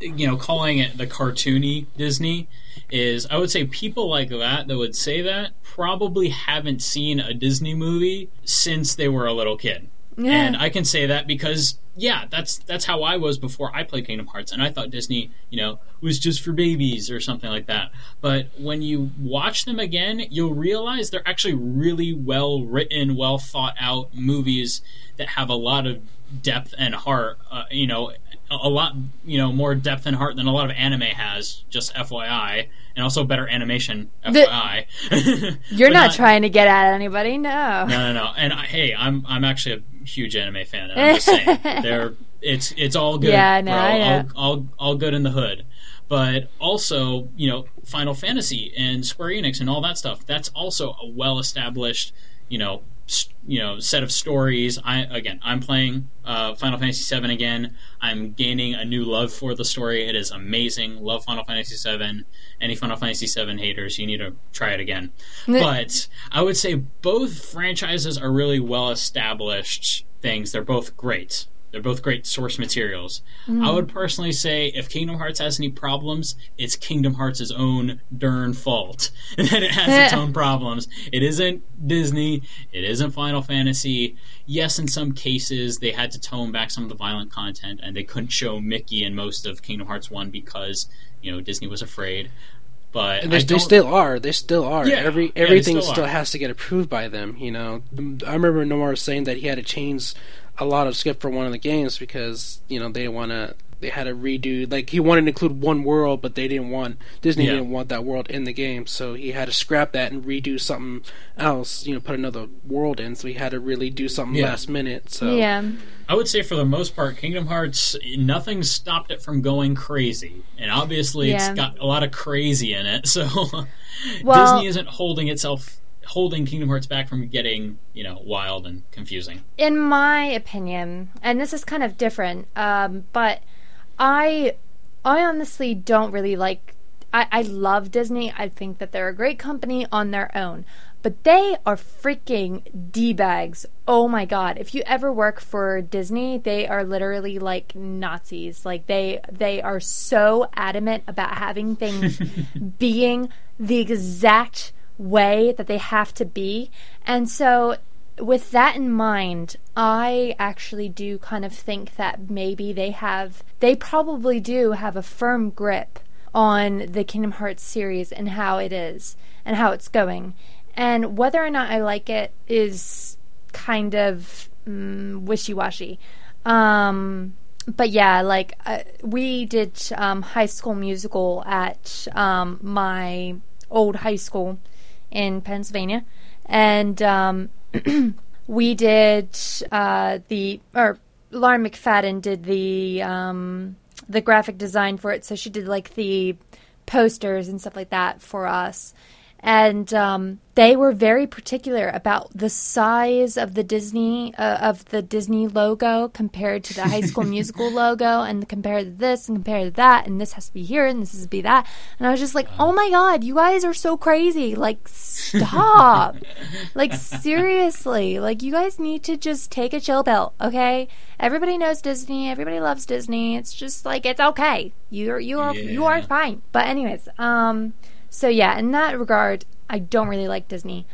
you know, calling it the cartoony Disney is I would say people like that that would say that probably haven't seen a Disney movie since they were a little kid. Yeah. And I can say that because yeah, that's that's how I was before I played Kingdom Hearts and I thought Disney, you know, was just for babies or something like that. But when you watch them again, you'll realize they're actually really well written, well thought out movies that have a lot of depth and heart, uh, you know, a lot, you know, more depth and heart than a lot of anime has, just FYI, and also better animation, The- FYI. [laughs] You're But not, trying to get at anybody, no. no, no, no. And I, hey, I'm I'm actually a huge anime fan. And I'm just [laughs] saying, they're it's it's all good. Yeah, no. I. All, all all good in the hood. But also, you know, Final Fantasy and Square Enix and all that stuff. That's also a well established, you know, you know, set of stories. I again, I'm playing uh, Final Fantasy VII again. I'm gaining a new love for the story. It is amazing. Love Final Fantasy VII. Any Final Fantasy VII haters, you need to try it again. But I would say both franchises are really well established things. They're both great. They're both great source materials. Mm. I would personally say if Kingdom Hearts has any problems, it's Kingdom Hearts' own darn fault [laughs] that it has its [laughs] own problems. It isn't Disney. It isn't Final Fantasy. Yes, in some cases they had to tone back some of the violent content, and they couldn't show Mickey in most of Kingdom Hearts One because you know Disney was afraid. But and they, they still are. They still are. Yeah, Every yeah, they everything still still, has to get approved by them. You know, I remember Nomura saying that he had to change a lot of skip for one of the games because you know they want to. They had to redo like he wanted to include one world, but they didn't want Disney Yeah. didn't want that world in the game, so he had to scrap that and redo something else. You know, put another world in, so he had to really do something Yeah. last minute. So Yeah. I would say for the most part, Kingdom Hearts, nothing stopped it from going crazy. And obviously, Yeah. it's got a lot of crazy in it. [laughs] So Well- Disney isn't holding itself, holding Kingdom Hearts back from getting, you know, wild and confusing. in my opinion, and this is kind of different, um, but I, I honestly don't really like. I, I love Disney. I think that they're a great company on their own, but they are freaking d bags. Oh my god! If you ever work for Disney, they are literally like Nazis. Like they they are so adamant about having things [laughs] being the exact way that they have to be, and so with that in mind, I actually do kind of think that maybe they have, they probably do have a firm grip on the Kingdom Hearts series and how it is and how it's going. And whether or not I like it is kind of mm, wishy washy. Um, but yeah, like uh, we did um, High School Musical at um, my old high school in Pennsylvania, and um, [clears throat] we did uh, the or Lauren McFadden did the um, the graphic design for it, so she did like the posters and stuff like that for us. And um, they were very particular about the size of the Disney uh, of the Disney logo compared to the High School [laughs] Musical logo, and compared to this and compared to that, and this has to be here and this has to be that. And I was just like, oh my god, you guys are so crazy! Like, stop! [laughs] like seriously, like you guys need to just take a chill pill, okay? Everybody knows Disney. Everybody loves Disney. It's just like it's okay. You're you are you are fine. But anyways, um, so yeah, in that regard, I don't really like Disney.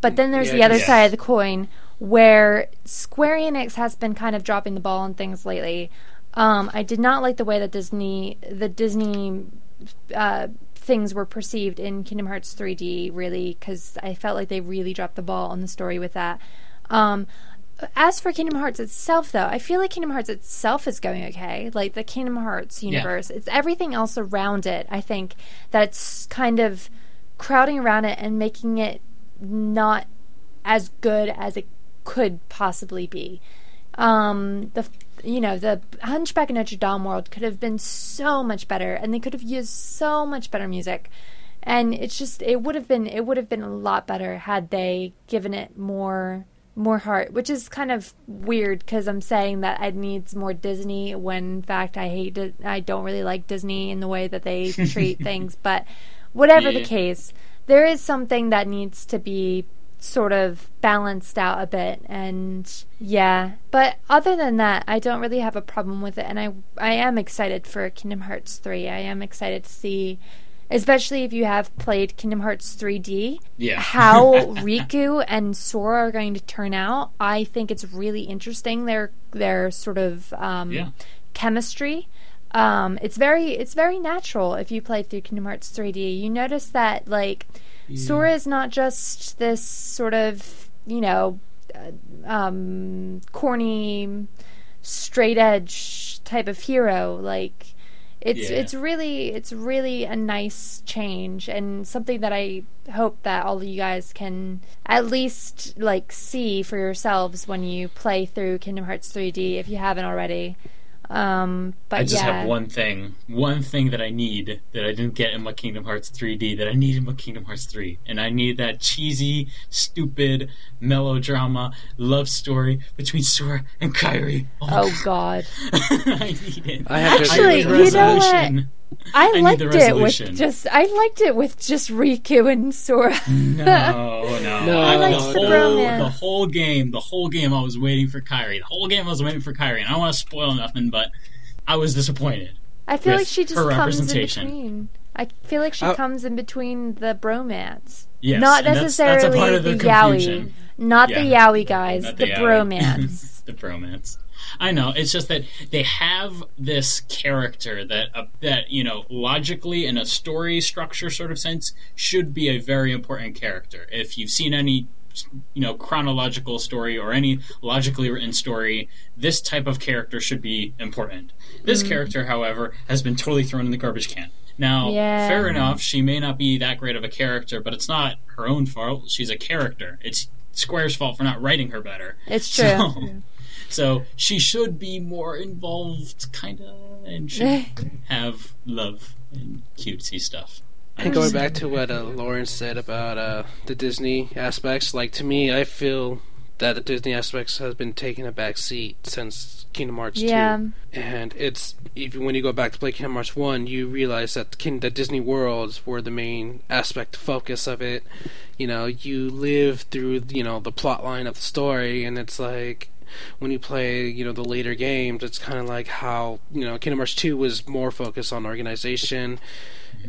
But then there's Yeah, the other yes. side of the coin where Square Enix has been kind of dropping the ball on things lately. Um, I did not like the way that Disney, the Disney uh, things were perceived in Kingdom Hearts 3D, really, because I felt like they really dropped the ball on the story with that. Um, as for Kingdom Hearts itself, though, I feel like Kingdom Hearts itself is going okay. Like the Kingdom Hearts universe, it's everything else around it. I think that's kind of crowding around it and making it not as good as it could possibly be. Um, the you know the Hunchback of Notre Dame world could have been so much better, and they could have used so much better music. And it's just it would have been it would have been a lot better had they given it more more heart, which is kind of weird because I'm saying that it needs more Disney when in fact I hate Di- I don't really like Disney in the way that they treat [laughs] things. But whatever the case, there is something that needs to be sort of balanced out a bit. And yeah. But other than that i don't really have a problem with it. And i i am excited for kingdom hearts 3 i am excited to see especially if you have played kingdom hearts 3d Yeah. how [laughs] riku and sora are going to turn out i think it's really interesting their their sort of um Yeah. chemistry um it's very it's very natural if you play through kingdom hearts 3d you notice that like Sora is not just this sort of, you know, uh, um, corny, straight edge type of hero. Like, it's Yeah. it's really it's really a nice change and something that I hope that all of you guys can at least like see for yourselves when you play through Kingdom Hearts 3D if you haven't already. Um, but I just yeah, have one thing, one thing that I need that I didn't get in my Kingdom Hearts 3D that I need in my Kingdom Hearts 3, and I need that cheesy, stupid melodrama love story between Sora and Kairi. Oh, oh God. [laughs] I need it. I have to Actually, you know what? Resolution. I, I liked it with just I liked it with just Riku and Sora. [laughs] No, no. No. I, I the, liked whole, the bromance. the whole game, the whole game, I was waiting for Kairi. The whole game, I was waiting for Kairi. And I don't want to spoil nothing, but I was disappointed. I feel With like she just her comes in representation. between. I feel like she I- comes in between the bromance. Yes, Not and that's- that's a necessarily part of the the, yaoi. confusion. Not the Yeah. yaoi guys, Not the, yaoi. bromance. [laughs] the bromance. I know. It's just that they have this character that uh, that you know logically in a story structure sort of sense should be a very important character. If you've seen any you know chronological story or any logically written story, this type of character should be important. This character, however, has been totally thrown in the garbage can. Now, Yeah. fair enough, she may not be that great of a character, but it's not her own fault. She's a character. It's Square's fault for not writing her better. It's true. So, so she should be more involved, kind of, and should have love and cutesy stuff. And going back to what uh, Lauren said about uh, the Disney aspects, like to me, I feel that the Disney aspects has been taking a back seat since Kingdom Hearts Yeah. 2. And it's even when you go back to play Kingdom Hearts 1, you realize that King, the Disney worlds were the main aspect focus of it. You know, you live through, you know, the plot line of the story, and it's like when you play, you know, the later games, it's kind of like how, you know, Kingdom Hearts 2 was more focused on organization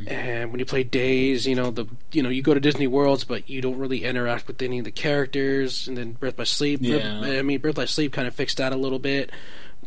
and when you play Days, you know the you know you go to Disney Worlds, but you don't really interact with any of the characters. And then Birth by Sleep, Yeah. I mean Birth by Sleep kind of fixed that a little bit,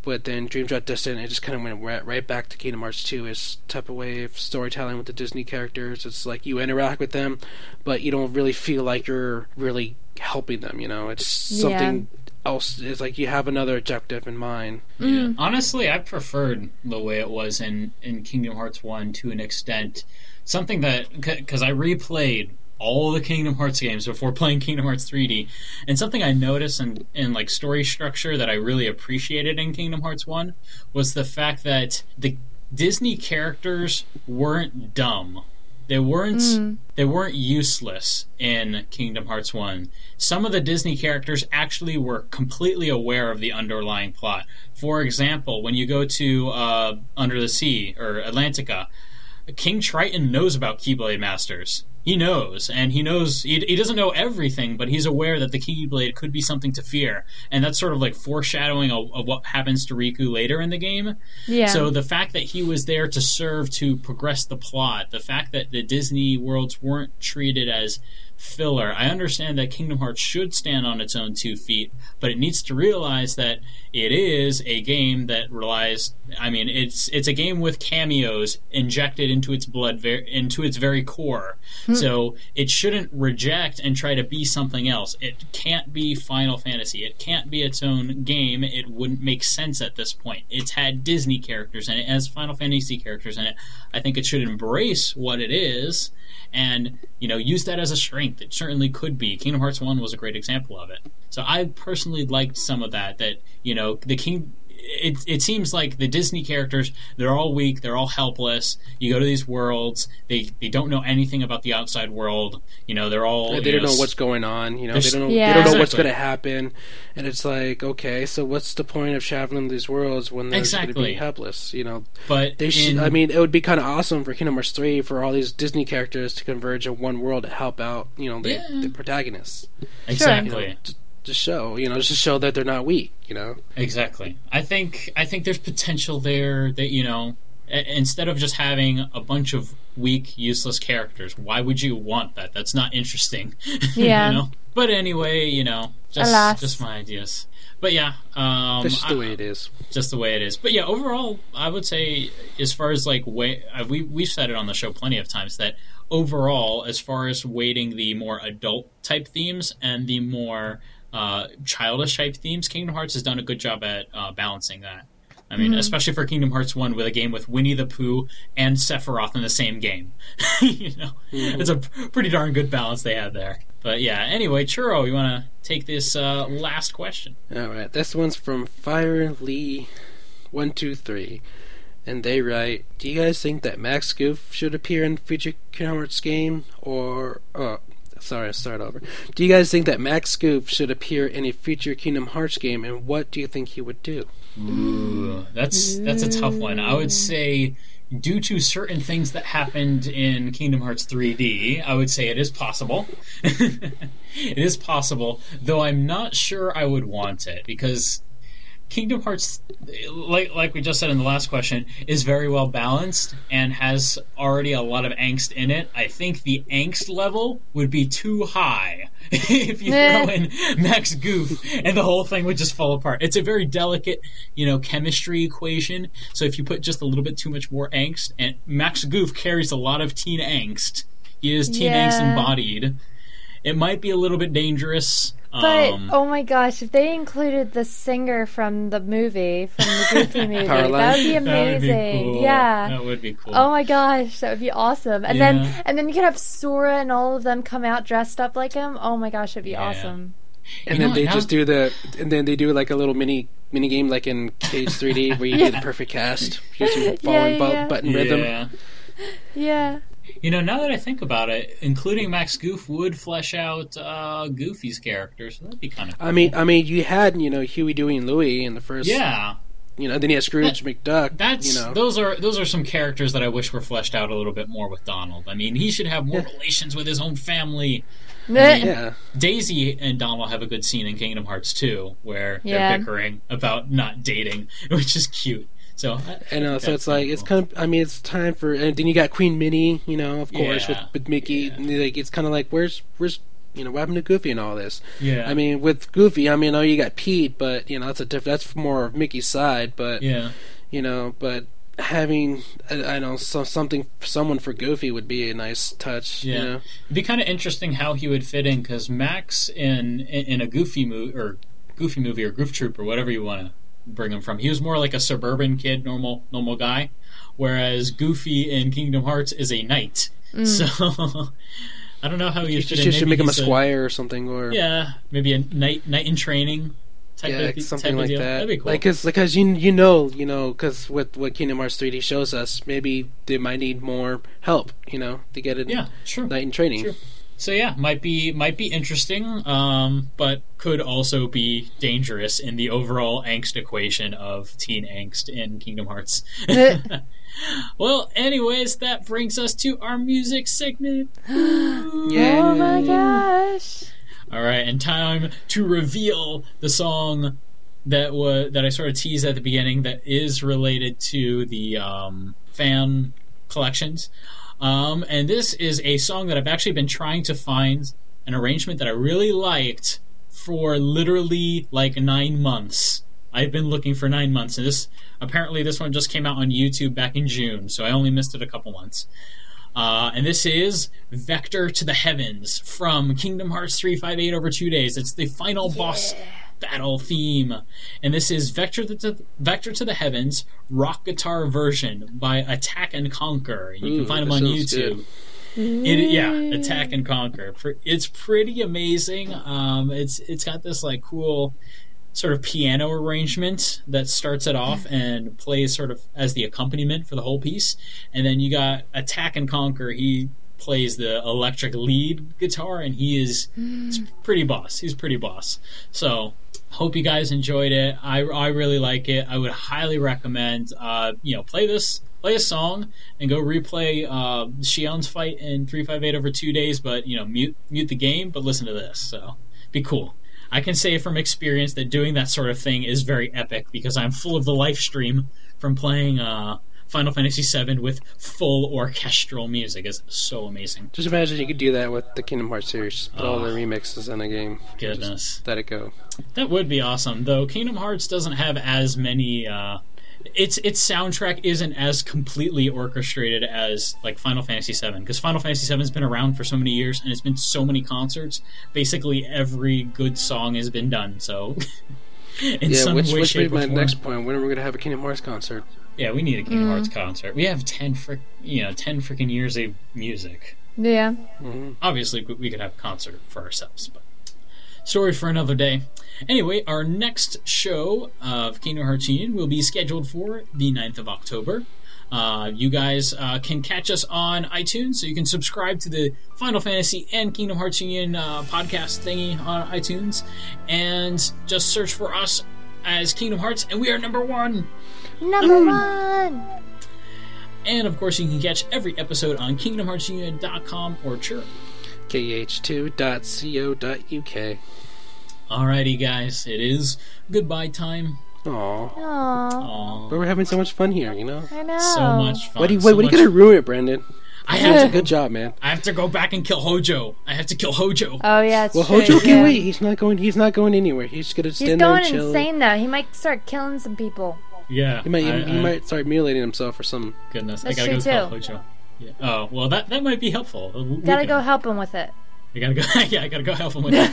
but then Dream Drop Distance, it just kind of went right, right back to Kingdom Hearts 2 is type of way of storytelling with the Disney characters. It's like you interact with them, but you don't really feel like you're really helping them. You know, it's Yeah. Something else. It's like you have another objective in mind. Yeah. Mm. Honestly, I preferred the way it was in, in Kingdom Hearts 1 to an extent. Something that, because I replayed all the Kingdom Hearts games before [laughs] playing Kingdom Hearts 3D, and something I noticed in, in like story structure that I really appreciated in Kingdom Hearts 1 was the fact that the Disney characters weren't dumb. They weren't they weren't useless in Kingdom Hearts 1. Some of the Disney characters actually were completely aware of the underlying plot. For example, when you go to uh, Under the Sea or Atlantica, King Triton knows about Keyblade Masters. He knows, and he knows he, he doesn't know everything, but he's aware that the Keyblade could be something to fear, and that's sort of like foreshadowing of, of what happens to Riku later in the game. Yeah. So the fact that he was there to serve to progress the plot, the fact that the Disney worlds weren't treated as filler. I understand that Kingdom Hearts should stand on its own two feet, but it needs to realize that it is a game that relies. I mean, it's it's a game with cameos injected into its blood, ver- into its very core. Hmm. So it shouldn't reject and try to be something else. It can't be Final Fantasy. It can't be its own game. It wouldn't make sense at this point. It's had Disney characters in it, it has Final Fantasy characters in it. I think it should embrace what it is and you know use that as a strength. It certainly could be. Kingdom Hearts One was a great example of it. So I personally liked some of that. That you know the King it it seems like the Disney characters they're all weak, they're all helpless. You go to these worlds, they they don't know anything about the outside world. You know, they're all they you don't know, know what's going on. You know, they don't know. Yeah. They don't know what's going to happen, and it's like, okay, so what's the point of traveling these worlds when they're going to Exactly. be helpless? You know, But they. Sh- in- I mean, it would be kind of awesome for Kingdom Hearts three for all these Disney characters to converge in one world to help out. You know, the, Yeah. the protagonists. exactly. You know, to, to show. You know, just to show that they're not weak. You know. Exactly. I think I think there's potential there that you know a- instead of just having a bunch of weak, useless characters, why would you want that? That's not interesting. [laughs] Yeah. you know? But anyway, you know, just Alas. just my ideas. But yeah, um, just the I- way it is. just the way it is. But yeah, overall, I would say as far as like way uh, we we've said it on the show plenty of times that overall, as far as weighting the more adult type themes and the more uh, childish type themes, Kingdom Hearts has done a good job at uh, balancing that. I mean, especially for Kingdom Hearts One, with a game with Winnie the Pooh and Sephiroth in the same game. [laughs] you know, it's a pretty darn good balance they had there. But yeah, anyway, Churro, you want to take this uh, last question? All right, this one's from Fire Lee, one two three, and they write: Do you guys think that Max Goof should appear in future Kingdom Hearts game, or oh, sorry, I'll start over. Do you guys think that Max Goof should appear in a future Kingdom Hearts game, and what do you think he would do? Ooh, that's that's a tough one. I would say, due to certain things that happened in Kingdom Hearts 3D, I would say it is possible. [laughs] it is possible, though I'm not sure I would want it because Kingdom Hearts, like like we just said in the last question, is very well balanced and has already a lot of angst in it. I think the angst level would be too high [laughs] if you Meh. throw in Max Goof, and the whole thing would just fall apart. It's a very delicate, you know, chemistry equation. So if you put just a little bit too much more angst, and Max Goof carries a lot of teen angst. He is teen angst embodied. It might be a little bit dangerous. But um, oh my gosh, if they included the singer from the movie, from the Goofy [laughs] movie, that would be that would be amazing. cool. Yeah. that would be cool. Oh my gosh, that would be awesome. And Yeah. then and then you could have Sora and all of them come out dressed up like him. Oh my gosh, it'd be Yeah. awesome. And You then know, they now- just do the, and then they do like a little mini mini game like in KH3D where you do the [laughs] perfect cast using [laughs] following bu- yeah. button rhythm. Yeah. Yeah. You know, now that I think about it, including Max Goof would flesh out uh, Goofy's character, so that'd be kind of. I mean, I mean, you had you know Huey, Dewey, and Louie in the first. yeah, You know, then you had Scrooge McDuck. that's you know. those are those are some characters that I wish were fleshed out a little bit more with Donald. I mean, he should have more Yeah. relations with his own family. Meh. yeah. Daisy and Donald have a good scene in Kingdom Hearts 2 where Yeah. they're bickering about not dating, [laughs] which is cute. So, I- uh, I know, so it's like kinda it's kind of. I mean, it's time for, and then you got Queen Minnie, you know, of course, Yeah, with, with Mickey. yeah. Like it's kind of like where's where's you know what happened to Goofy and all this. yeah. I mean, with Goofy, I mean, know you got Pete, but you know that's a diff- that's more of Mickey's side, but yeah. you know, but having I, I know so, something someone for Goofy would be a nice touch. Yeah. You know? It'd be kind of interesting how he would fit in because Max in, in in a Goofy movie or Goofy movie or Goof Troop or whatever you want to bring him from, he was more like a suburban kid, normal normal guy, whereas Goofy in Kingdom Hearts is a knight. Mm. [laughs] So [laughs] I don't know how you You should, in. should make him a he's squire or something, or yeah, maybe a knight knight in training. Type yeah, of, something type like of deal. that. That'd be cool. Like, cause, because you you know, you know, because with what Kingdom Hearts 3D shows us, maybe they might need more help, you know, to get it yeah, sure. night in training. Sure. So yeah, might be might be interesting, um, but could also be dangerous in the overall angst equation of teen angst in Kingdom Hearts. [laughs] [laughs] well, anyways, that brings us to our music segment. [gasps] Yeah. Oh my gosh. All right, and time to reveal the song that was that I sort of teased at the beginning that is related to the um, fan collections. Um, and this is a song that I've actually been trying to find an arrangement that I really liked for literally like nine months. I've been looking for nine months, and this apparently this one just came out on YouTube back in June, so I only missed it a couple months. Uh, and this is Vector to the Heavens from Kingdom Hearts 358 over two days. It's the final boss battle theme. And this is Vector to, Vector to the Heavens rock guitar version by Attack and Conquer. You Ooh, can find them on YouTube. good. It, yeah, Attack and Conquer. It's pretty amazing. Um, it's it's got this like cool sort of piano arrangement that starts it off and plays sort of as the accompaniment for the whole piece. And then you got Attack and Conquer. He plays the electric lead guitar, and he is he's pretty boss. He's pretty boss. So hope you guys enjoyed it. I, I really like it. I would highly recommend uh, you know play this play a song and go replay uh, Xion's fight in three five eight over two days. But you know mute mute the game, but listen to this. So be cool. I can say from experience that doing that sort of thing is very epic because I'm full of the live stream from playing uh, Final Fantasy VII with full orchestral music. is so amazing. Just imagine you could do that with the Kingdom Hearts series. Just put all the Oh. remixes in a game. Goodness. Let it go. That would be awesome, though. Kingdom Hearts doesn't have as many. Uh, its its soundtrack isn't as completely orchestrated as like Final Fantasy VII, because Final Fantasy VII has been around for so many years and it's been so many concerts. Basically, every good song has been done. So, [laughs] in yeah, some which way, which shape, made my next point. When are we gonna have a Kingdom Hearts concert? Yeah, we need a Kingdom Hearts concert. We have ten frick, you know, ten freaking years of music. Yeah. hmm obviously we- we could have a concert for ourselves but story for another day anyway our next show of kingdom hearts union will be scheduled for the 9th of october uh, you guys uh, can catch us on iTunes, so you can subscribe to the Final Fantasy and Kingdom Hearts Union uh, podcast thingy on iTunes, and just search for us as Kingdom Hearts, and we are number one. Number mm. one. And of course, you can catch every episode on KingdomHeartsUnion.com or Chirp. kh2.co.uk. Alrighty, guys, it is goodbye time. Aw. Aww. Aw, But we're having so much fun here, you know? I know. so much fun. Why do you, so what are you gonna ruin it, Brendan? I That's a have to. good job, man. I have to go back and kill Hojo. I have to kill Hojo. Oh yeah, it's Well, true. Hojo can wait. He's not going. He's not going anywhere. He's gonna He's stand there going and chill. insane though. He might start killing some people. Yeah, He might. I, he I- might start mutilating himself or some. Goodness, That's I gotta true, go kill too. Hojo. Yeah. Oh well, that that might be helpful. Uh, we Gotta can- go help him with it. I gotta go. [laughs] yeah, I gotta go help him with it.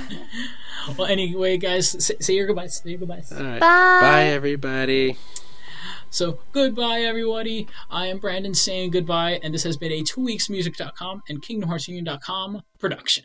[laughs] well, anyway, guys, say, say your goodbyes. Say your goodbyes. All right. Bye. Bye, everybody. So goodbye, everybody. I am Brandon saying goodbye, and this has been a two weeks weeksmusic.com and KingdomHeartsUnion.com production.